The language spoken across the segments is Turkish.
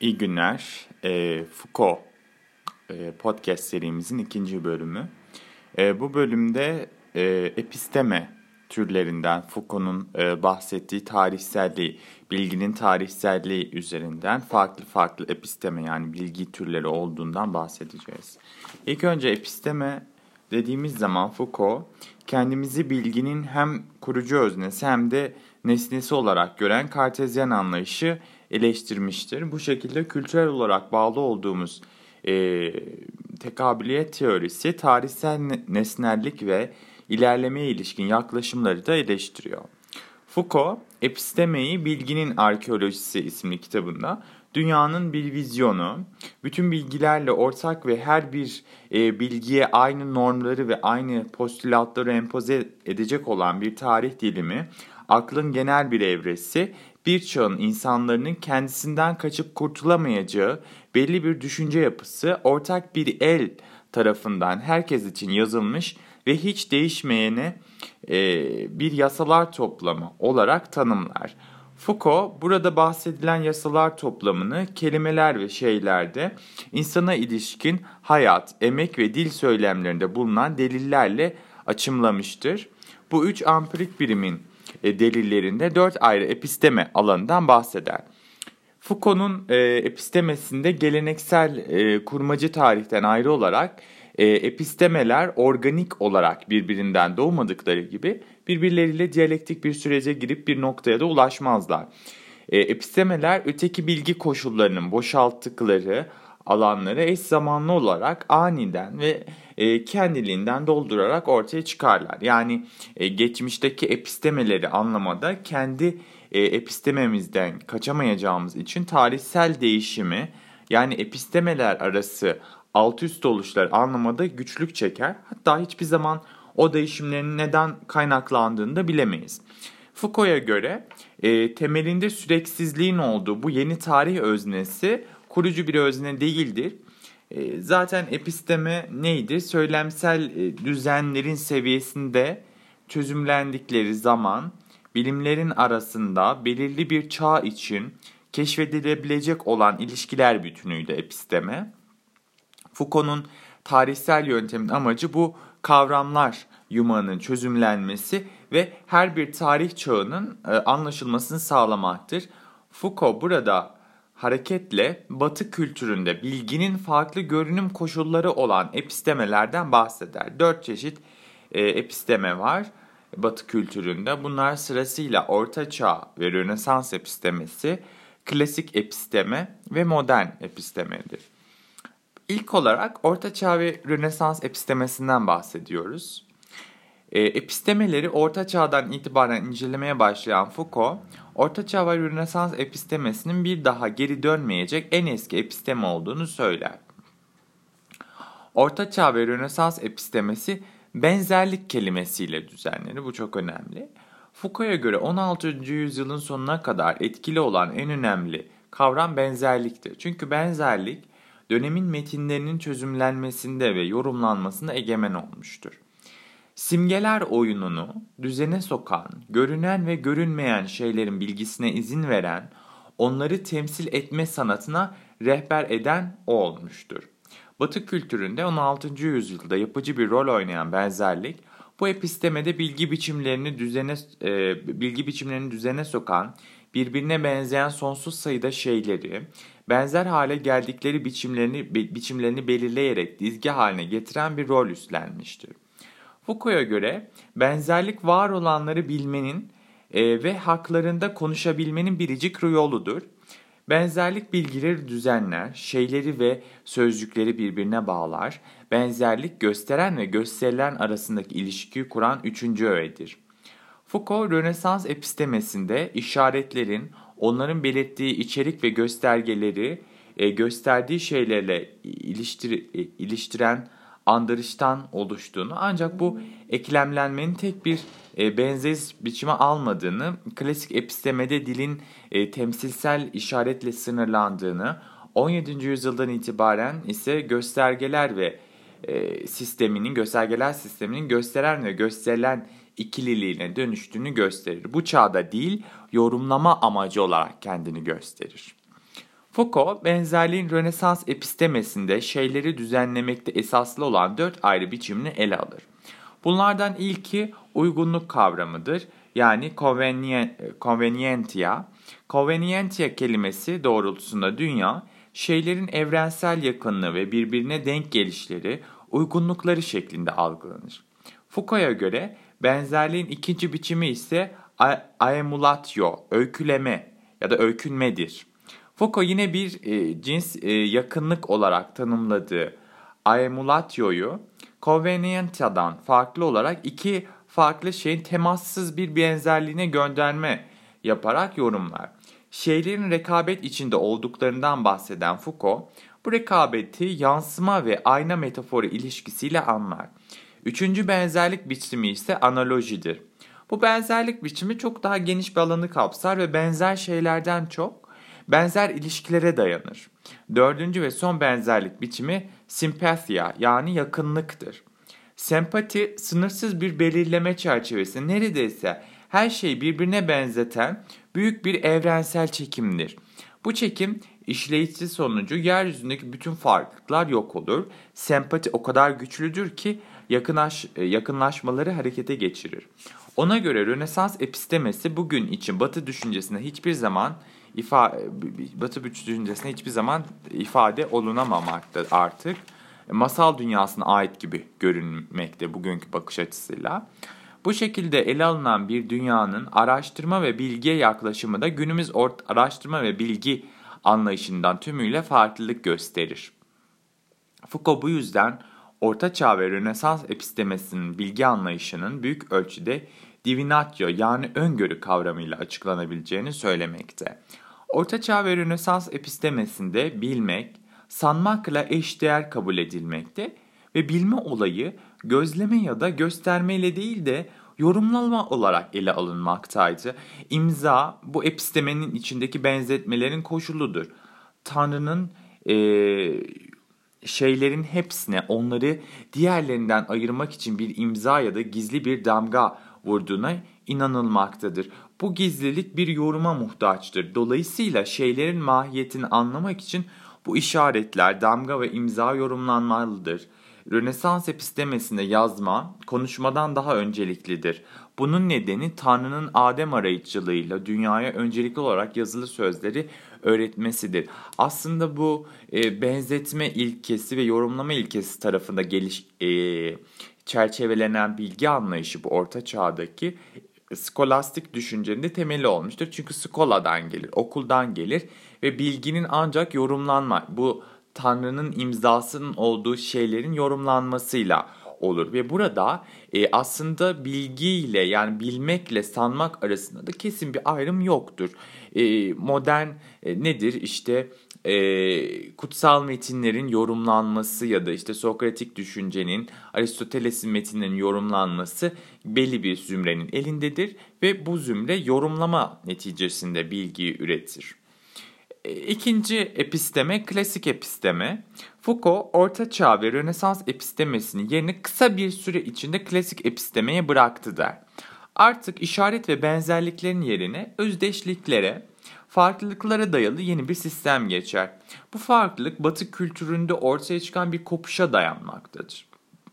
İyi günler. E, Foucault e, podcast serimizin ikinci bölümü. E, bu bölümde e, episteme türlerinden Foucault'un e, bahsettiği tarihselliği, bilginin tarihselliği üzerinden farklı farklı episteme yani bilgi türleri olduğundan bahsedeceğiz. İlk önce episteme dediğimiz zaman Foucault kendimizi bilginin hem kurucu öznesi hem de nesnesi olarak gören kartezyen anlayışı eleştirmiştir. Bu şekilde kültürel olarak bağlı olduğumuz e, tekabiliyet teorisi tarihsel nesnellik ve ilerlemeye ilişkin yaklaşımları da eleştiriyor. Foucault, Epistemeyi Bilginin Arkeolojisi isimli kitabında dünyanın bir vizyonu, bütün bilgilerle ortak ve her bir e, bilgiye aynı normları ve aynı postülatları empoze edecek olan bir tarih dilimi, aklın genel bir evresi, bir çağın insanların kendisinden kaçıp kurtulamayacağı belli bir düşünce yapısı ortak bir el tarafından herkes için yazılmış ve hiç değişmeyene e, bir yasalar toplamı olarak tanımlar. Foucault burada bahsedilen yasalar toplamını kelimeler ve şeylerde insana ilişkin hayat, emek ve dil söylemlerinde bulunan delillerle açımlamıştır. Bu üç ampirik birimin delillerinde dört ayrı episteme alanından bahseder. Foucault'un e, epistemesinde geleneksel e, kurmacı tarihten ayrı olarak e, epistemeler organik olarak birbirinden doğmadıkları gibi birbirleriyle diyalektik bir sürece girip bir noktaya da ulaşmazlar. E, epistemeler öteki bilgi koşullarının boşalttıkları alanları eş zamanlı olarak aniden ve e, kendiliğinden doldurarak ortaya çıkarlar. Yani e, geçmişteki epistemeleri anlamada kendi e, epistememizden kaçamayacağımız için tarihsel değişimi yani epistemeler arası alt üst oluşlar anlamada güçlük çeker. Hatta hiçbir zaman o değişimlerin neden kaynaklandığını da bilemeyiz. Foucault'a göre e, temelinde süreksizliğin olduğu bu yeni tarih öznesi kurucu bir özne değildir. E, zaten episteme neydi? Söylemsel e, düzenlerin seviyesinde çözümlendikleri zaman bilimlerin arasında belirli bir çağ için keşfedilebilecek olan ilişkiler bütünüydü episteme. Foucault'un tarihsel yöntemin amacı bu kavramlar yumağının çözümlenmesi ve her bir tarih çağının e, anlaşılmasını sağlamaktır. Foucault burada hareketle Batı kültüründe bilginin farklı görünüm koşulları olan epistemelerden bahseder. Dört çeşit e, episteme var Batı kültüründe. Bunlar sırasıyla Orta Çağ ve Rönesans epistemesi, klasik episteme ve modern epistemedir. İlk olarak Orta Çağ ve Rönesans epistemesinden bahsediyoruz. E, epistemeleri Orta Çağ'dan itibaren incelemeye başlayan Foucault, Orta Çağ ve Rönesans epistemesinin bir daha geri dönmeyecek en eski episteme olduğunu söyler. Orta Çağ ve Rönesans epistemesi benzerlik kelimesiyle düzenlenir. Bu çok önemli. Foucault'a göre 16. yüzyılın sonuna kadar etkili olan en önemli kavram benzerliktir. Çünkü benzerlik dönemin metinlerinin çözümlenmesinde ve yorumlanmasında egemen olmuştur. Simgeler oyununu düzene sokan, görünen ve görünmeyen şeylerin bilgisine izin veren, onları temsil etme sanatına rehber eden o olmuştur. Batı kültüründe 16. yüzyılda yapıcı bir rol oynayan benzerlik, bu epistemede bilgi biçimlerini düzene e, bilgi biçimlerini düzene sokan, birbirine benzeyen sonsuz sayıda şeyleri, benzer hale geldikleri biçimlerini biçimlerini belirleyerek dizge haline getiren bir rol üstlenmiştir. Foucault'a göre benzerlik var olanları bilmenin e, ve haklarında konuşabilmenin biricik yoludur. Benzerlik bilgileri düzenler, şeyleri ve sözcükleri birbirine bağlar. Benzerlik gösteren ve gösterilen arasındaki ilişkiyi kuran üçüncü öğedir. Foucault, Rönesans epistemesinde işaretlerin, onların belirttiği içerik ve göstergeleri, e, gösterdiği şeylerle iliştir, e, iliştiren andırıştan oluştuğunu ancak bu eklemlenmenin tek bir e, biçime almadığını, klasik epistemede dilin e, temsilsel işaretle sınırlandığını, 17. yüzyıldan itibaren ise göstergeler ve e, sisteminin, göstergeler sisteminin gösteren ve gösterilen ikililiğine dönüştüğünü gösterir. Bu çağda dil yorumlama amacı olarak kendini gösterir. Foucault, benzerliğin Rönesans epistemesinde şeyleri düzenlemekte esaslı olan dört ayrı biçimini ele alır. Bunlardan ilki uygunluk kavramıdır. Yani convenientia. Convenientia kelimesi doğrultusunda dünya, şeylerin evrensel yakınlığı ve birbirine denk gelişleri, uygunlukları şeklinde algılanır. Foucault'a göre benzerliğin ikinci biçimi ise aemulatio, öyküleme ya da öykünmedir. Foucault yine bir e, cins e, yakınlık olarak tanımladığı aemulatio'yu convenientia'dan farklı olarak iki farklı şeyin temassız bir benzerliğine gönderme yaparak yorumlar. Şeylerin rekabet içinde olduklarından bahseden Foucault, bu rekabeti yansıma ve ayna metaforu ilişkisiyle anlar. Üçüncü benzerlik biçimi ise analojidir. Bu benzerlik biçimi çok daha geniş bir alanı kapsar ve benzer şeylerden çok benzer ilişkilere dayanır. Dördüncü ve son benzerlik biçimi simpathia yani yakınlıktır. Sempati sınırsız bir belirleme çerçevesi neredeyse her şeyi birbirine benzeten büyük bir evrensel çekimdir. Bu çekim işleyişi sonucu yeryüzündeki bütün farklılıklar yok olur. Sempati o kadar güçlüdür ki yakınlaş, yakınlaşmaları harekete geçirir. Ona göre Rönesans epistemesi bugün için Batı düşüncesinde hiçbir zaman ifa, Batı düşüncesine hiçbir zaman ifade olunamamakta artık. Masal dünyasına ait gibi görünmekte bugünkü bakış açısıyla. Bu şekilde ele alınan bir dünyanın araştırma ve bilgiye yaklaşımı da günümüz araştırma ve bilgi anlayışından tümüyle farklılık gösterir. Foucault bu yüzden Orta Çağ ve Rönesans epistemesinin bilgi anlayışının büyük ölçüde divinatio yani öngörü kavramıyla açıklanabileceğini söylemekte. Orta Çağ ve Rönesans epistemesinde bilmek, sanmakla eşdeğer kabul edilmekte ve bilme olayı gözleme ya da göstermeyle değil de yorumlama olarak ele alınmaktaydı. İmza bu epistemenin içindeki benzetmelerin koşuludur. Tanrı'nın e, şeylerin hepsine onları diğerlerinden ayırmak için bir imza ya da gizli bir damga vurduğuna inanılmaktadır. Bu gizlilik bir yoruma muhtaçtır. Dolayısıyla şeylerin mahiyetini anlamak için bu işaretler, damga ve imza yorumlanmalıdır. Rönesans epistemesinde yazma, konuşmadan daha önceliklidir. Bunun nedeni Tanrı'nın Adem arayıcılığıyla dünyaya öncelikli olarak yazılı sözleri öğretmesidir. Aslında bu e, benzetme ilkesi ve yorumlama ilkesi tarafında geliş e, çerçevelenen bilgi anlayışı bu orta çağdaki skolastik düşüncenin de temeli olmuştur. Çünkü skoladan gelir, okuldan gelir ve bilginin ancak yorumlanma, bu Tanrı'nın imzasının olduğu şeylerin yorumlanmasıyla olur. Ve burada e, aslında bilgiyle yani bilmekle sanmak arasında da kesin bir ayrım yoktur. E, modern e, nedir? İşte e, kutsal metinlerin yorumlanması ya da işte Sokratik düşüncenin, Aristoteles'in metinlerinin yorumlanması belli bir zümrenin elindedir ve bu zümre yorumlama neticesinde bilgiyi üretir. E, ikinci episteme klasik episteme. Foucault Orta Çağ ve Rönesans epistemesini yerini kısa bir süre içinde klasik epistemeye bıraktı der. Artık işaret ve benzerliklerin yerine özdeşliklere, farklılıklara dayalı yeni bir sistem geçer. Bu farklılık Batı kültüründe ortaya çıkan bir kopuşa dayanmaktadır.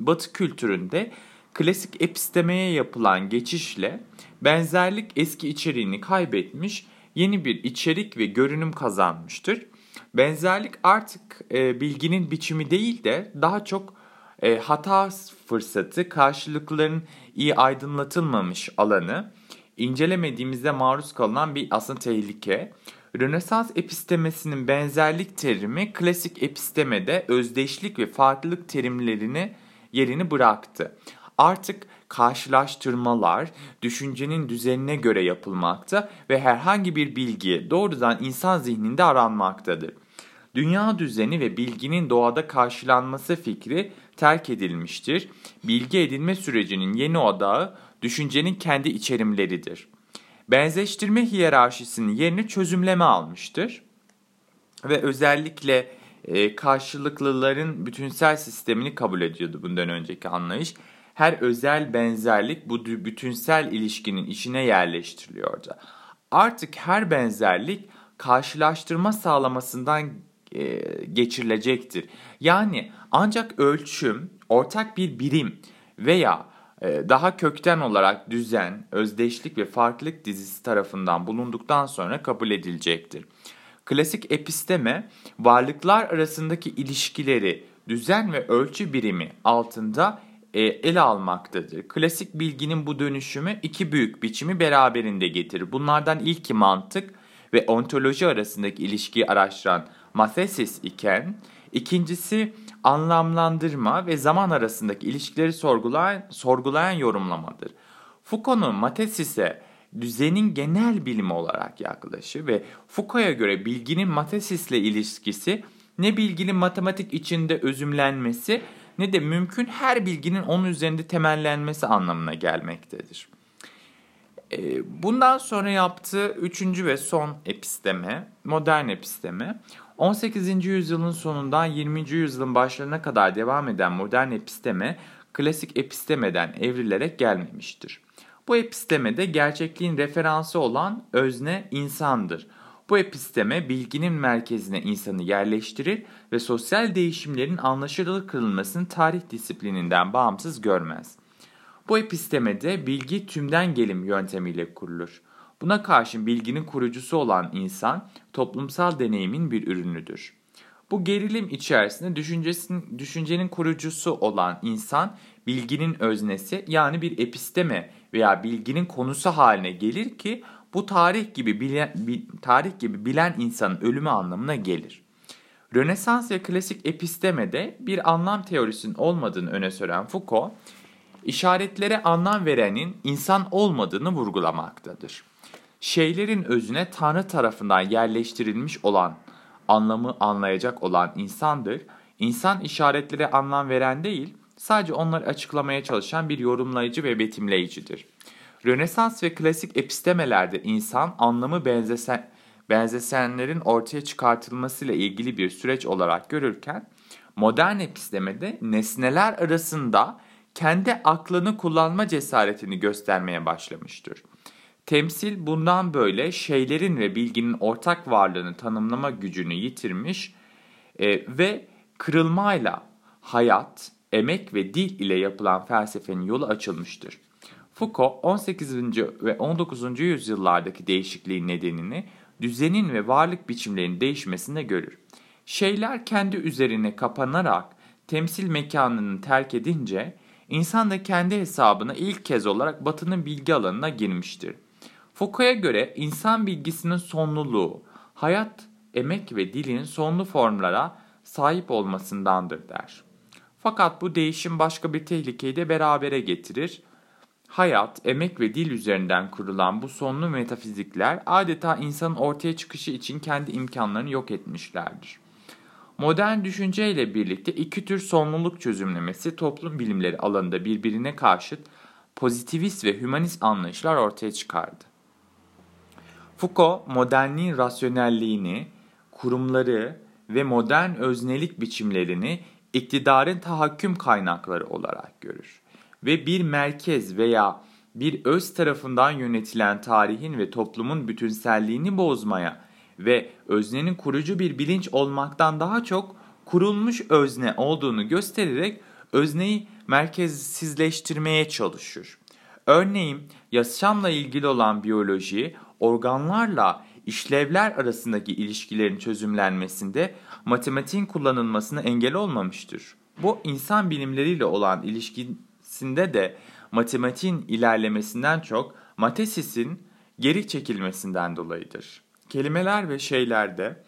Batı kültüründe klasik epistemeye yapılan geçişle benzerlik eski içeriğini kaybetmiş, yeni bir içerik ve görünüm kazanmıştır. Benzerlik artık e, bilginin biçimi değil de daha çok e, hata fırsatı, karşılıkların iyi aydınlatılmamış alanı, incelemediğimizde maruz kalınan bir aslında tehlike. Rönesans epistemesinin benzerlik terimi klasik epistemede özdeşlik ve farklılık terimlerini yerini bıraktı. Artık karşılaştırmalar düşüncenin düzenine göre yapılmakta ve herhangi bir bilgi doğrudan insan zihninde aranmaktadır. Dünya düzeni ve bilginin doğada karşılanması fikri terk edilmiştir. Bilgi edinme sürecinin yeni odağı düşüncenin kendi içerimleridir. Benzeştirme hiyerarşisinin yerini çözümleme almıştır ve özellikle e, karşılıklıların bütünsel sistemini kabul ediyordu bundan önceki anlayış. Her özel benzerlik bu bütünsel ilişkinin içine yerleştiriliyordu. Artık her benzerlik karşılaştırma sağlamasından e, geçirilecektir. Yani ancak ölçüm, ortak bir birim veya daha kökten olarak düzen, özdeşlik ve farklılık dizisi tarafından bulunduktan sonra kabul edilecektir. Klasik episteme varlıklar arasındaki ilişkileri düzen ve ölçü birimi altında e, ele almaktadır. Klasik bilginin bu dönüşümü iki büyük biçimi beraberinde getirir. Bunlardan ilki mantık ve ontoloji arasındaki ilişkiyi araştıran mathesis iken ikincisi anlamlandırma ve zaman arasındaki ilişkileri sorgulayan, sorgulayan yorumlamadır. Foucault'un mathesis'e düzenin genel bilimi olarak yaklaşır ve Foucault'a göre bilginin mathesisle ilişkisi ne bilginin matematik içinde özümlenmesi ne de mümkün her bilginin onun üzerinde temellenmesi anlamına gelmektedir. Ee, bundan sonra yaptığı üçüncü ve son episteme, modern episteme, 18. yüzyılın sonundan 20. yüzyılın başlarına kadar devam eden modern episteme, klasik epistemeden evrilerek gelmemiştir. Bu epistemede gerçekliğin referansı olan özne insandır. Bu episteme bilginin merkezine insanı yerleştirir ve sosyal değişimlerin anlaşılır kılınmasını tarih disiplininden bağımsız görmez. Bu epistemede bilgi tümden gelim yöntemiyle kurulur. Buna karşın bilginin kurucusu olan insan toplumsal deneyimin bir ürünüdür. Bu gerilim içerisinde düşüncesin, düşüncenin kurucusu olan insan bilginin öznesi yani bir episteme veya bilginin konusu haline gelir ki bu tarih gibi bilen, tarih gibi bilen insanın ölümü anlamına gelir. Rönesans ve klasik epistemede bir anlam teorisinin olmadığını öne süren Foucault, işaretlere anlam verenin insan olmadığını vurgulamaktadır. Şeylerin özüne Tanrı tarafından yerleştirilmiş olan, anlamı anlayacak olan insandır. İnsan işaretlere anlam veren değil, sadece onları açıklamaya çalışan bir yorumlayıcı ve betimleyicidir. Rönesans ve klasik epistemelerde insan anlamı benzesen, benzesenlerin ortaya çıkartılmasıyla ilgili bir süreç olarak görürken, modern epistemede nesneler arasında kendi aklını kullanma cesaretini göstermeye başlamıştır. Temsil bundan böyle şeylerin ve bilginin ortak varlığını tanımlama gücünü yitirmiş e, ve kırılmayla hayat, emek ve dil ile yapılan felsefenin yolu açılmıştır. Foucault 18. ve 19. yüzyıllardaki değişikliğin nedenini düzenin ve varlık biçimlerinin değişmesinde görür. Şeyler kendi üzerine kapanarak temsil mekanını terk edince insan da kendi hesabına ilk kez olarak batının bilgi alanına girmiştir. Foucault'a göre insan bilgisinin sonluluğu, hayat, emek ve dilin sonlu formlara sahip olmasındandır der. Fakat bu değişim başka bir tehlikeyi de berabere getirir. Hayat, emek ve dil üzerinden kurulan bu sonlu metafizikler adeta insanın ortaya çıkışı için kendi imkanlarını yok etmişlerdir. Modern düşünceyle birlikte iki tür sonluluk çözümlemesi toplum bilimleri alanında birbirine karşıt pozitivist ve hümanist anlayışlar ortaya çıkardı. Foucault modernliğin rasyonelliğini, kurumları ve modern öznelik biçimlerini iktidarın tahakküm kaynakları olarak görür. Ve bir merkez veya bir öz tarafından yönetilen tarihin ve toplumun bütünselliğini bozmaya ve öznenin kurucu bir bilinç olmaktan daha çok kurulmuş özne olduğunu göstererek özneyi merkezsizleştirmeye çalışır. Örneğin yaşamla ilgili olan biyoloji, organlarla işlevler arasındaki ilişkilerin çözümlenmesinde matematiğin kullanılmasına engel olmamıştır. Bu insan bilimleriyle olan ilişkisinde de matematiğin ilerlemesinden çok matesisin geri çekilmesinden dolayıdır. Kelimeler ve şeylerde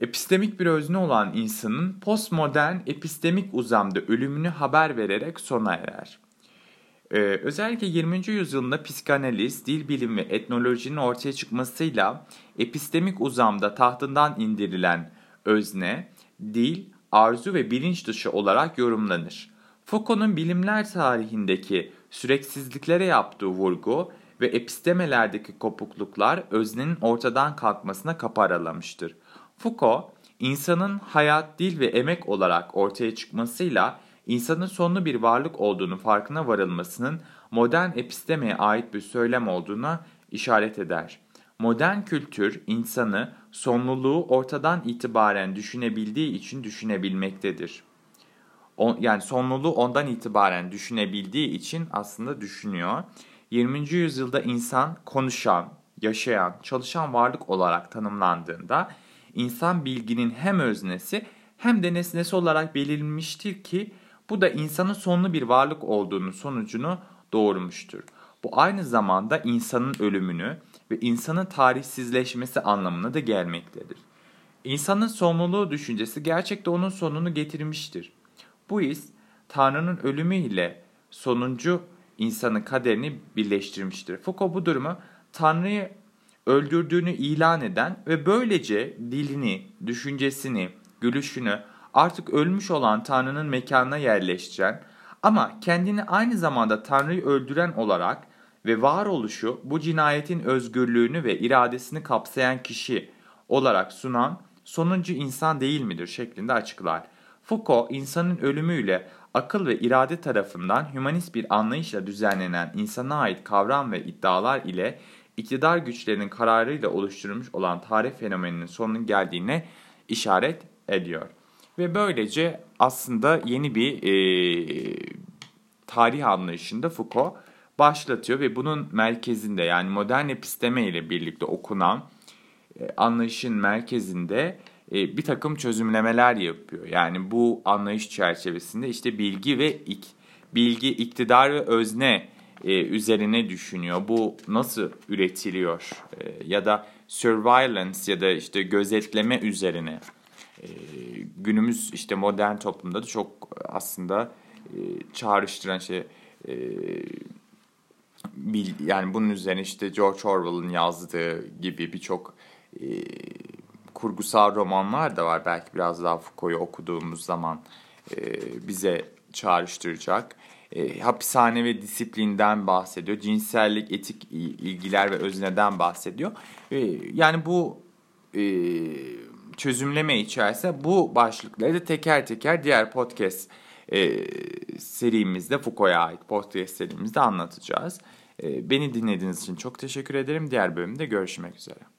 epistemik bir özne olan insanın postmodern epistemik uzamda ölümünü haber vererek sona erer. Ee, özellikle 20. yüzyılda psikanaliz, dil bilimi ve etnolojinin ortaya çıkmasıyla epistemik uzamda tahtından indirilen özne, dil, arzu ve bilinç dışı olarak yorumlanır. Foucault'un bilimler tarihindeki süreksizliklere yaptığı vurgu ve epistemelerdeki kopukluklar öznenin ortadan kalkmasına kapı aralamıştır. Foucault, insanın hayat, dil ve emek olarak ortaya çıkmasıyla insanın sonlu bir varlık olduğunu farkına varılmasının modern epistemeye ait bir söylem olduğuna işaret eder. Modern kültür insanı sonluluğu ortadan itibaren düşünebildiği için düşünebilmektedir. O, yani sonluluğu ondan itibaren düşünebildiği için aslında düşünüyor. 20. yüzyılda insan konuşan, yaşayan, çalışan varlık olarak tanımlandığında insan bilginin hem öznesi hem de nesnesi olarak belirlenmiştir ki bu da insanın sonlu bir varlık olduğunu sonucunu doğurmuştur. Bu aynı zamanda insanın ölümünü ve insanın tarihsizleşmesi anlamına da gelmektedir. İnsanın sonluluğu düşüncesi gerçekte onun sonunu getirmiştir. Bu his Tanrı'nın ölümü ile sonuncu insanın kaderini birleştirmiştir. Foucault bu durumu Tanrı'yı öldürdüğünü ilan eden ve böylece dilini, düşüncesini, gülüşünü artık ölmüş olan Tanrı'nın mekanına yerleştiren ama kendini aynı zamanda Tanrı'yı öldüren olarak ve varoluşu bu cinayetin özgürlüğünü ve iradesini kapsayan kişi olarak sunan sonuncu insan değil midir şeklinde açıklar. Foucault insanın ölümüyle akıl ve irade tarafından hümanist bir anlayışla düzenlenen insana ait kavram ve iddialar ile iktidar güçlerinin kararıyla oluşturulmuş olan tarih fenomeninin sonunun geldiğine işaret ediyor. Ve böylece aslında yeni bir e, tarih anlayışında Foucault başlatıyor ve bunun merkezinde yani modern episteme ile birlikte okunan e, anlayışın merkezinde e, bir takım çözümlemeler yapıyor. Yani bu anlayış çerçevesinde işte bilgi ve ik, bilgi, iktidar ve özne e, üzerine düşünüyor. Bu nasıl üretiliyor e, ya da surveillance ya da işte gözetleme üzerine günümüz işte modern toplumda da çok aslında e, çağrıştıran şey e, yani bunun üzerine işte George Orwell'ın yazdığı gibi birçok e, kurgusal romanlar da var. Belki biraz daha Foucault'u okuduğumuz zaman bize çağrıştıracak. Hapishane ve disiplinden bahsediyor. Cinsellik, etik ilgiler ve özneden bahsediyor. Yani bu çözümleme içerisinde bu başlıkları da teker teker diğer podcast e, serimizde Foucault'a ait podcast serimizde anlatacağız. E, beni dinlediğiniz için çok teşekkür ederim. Diğer bölümde görüşmek üzere.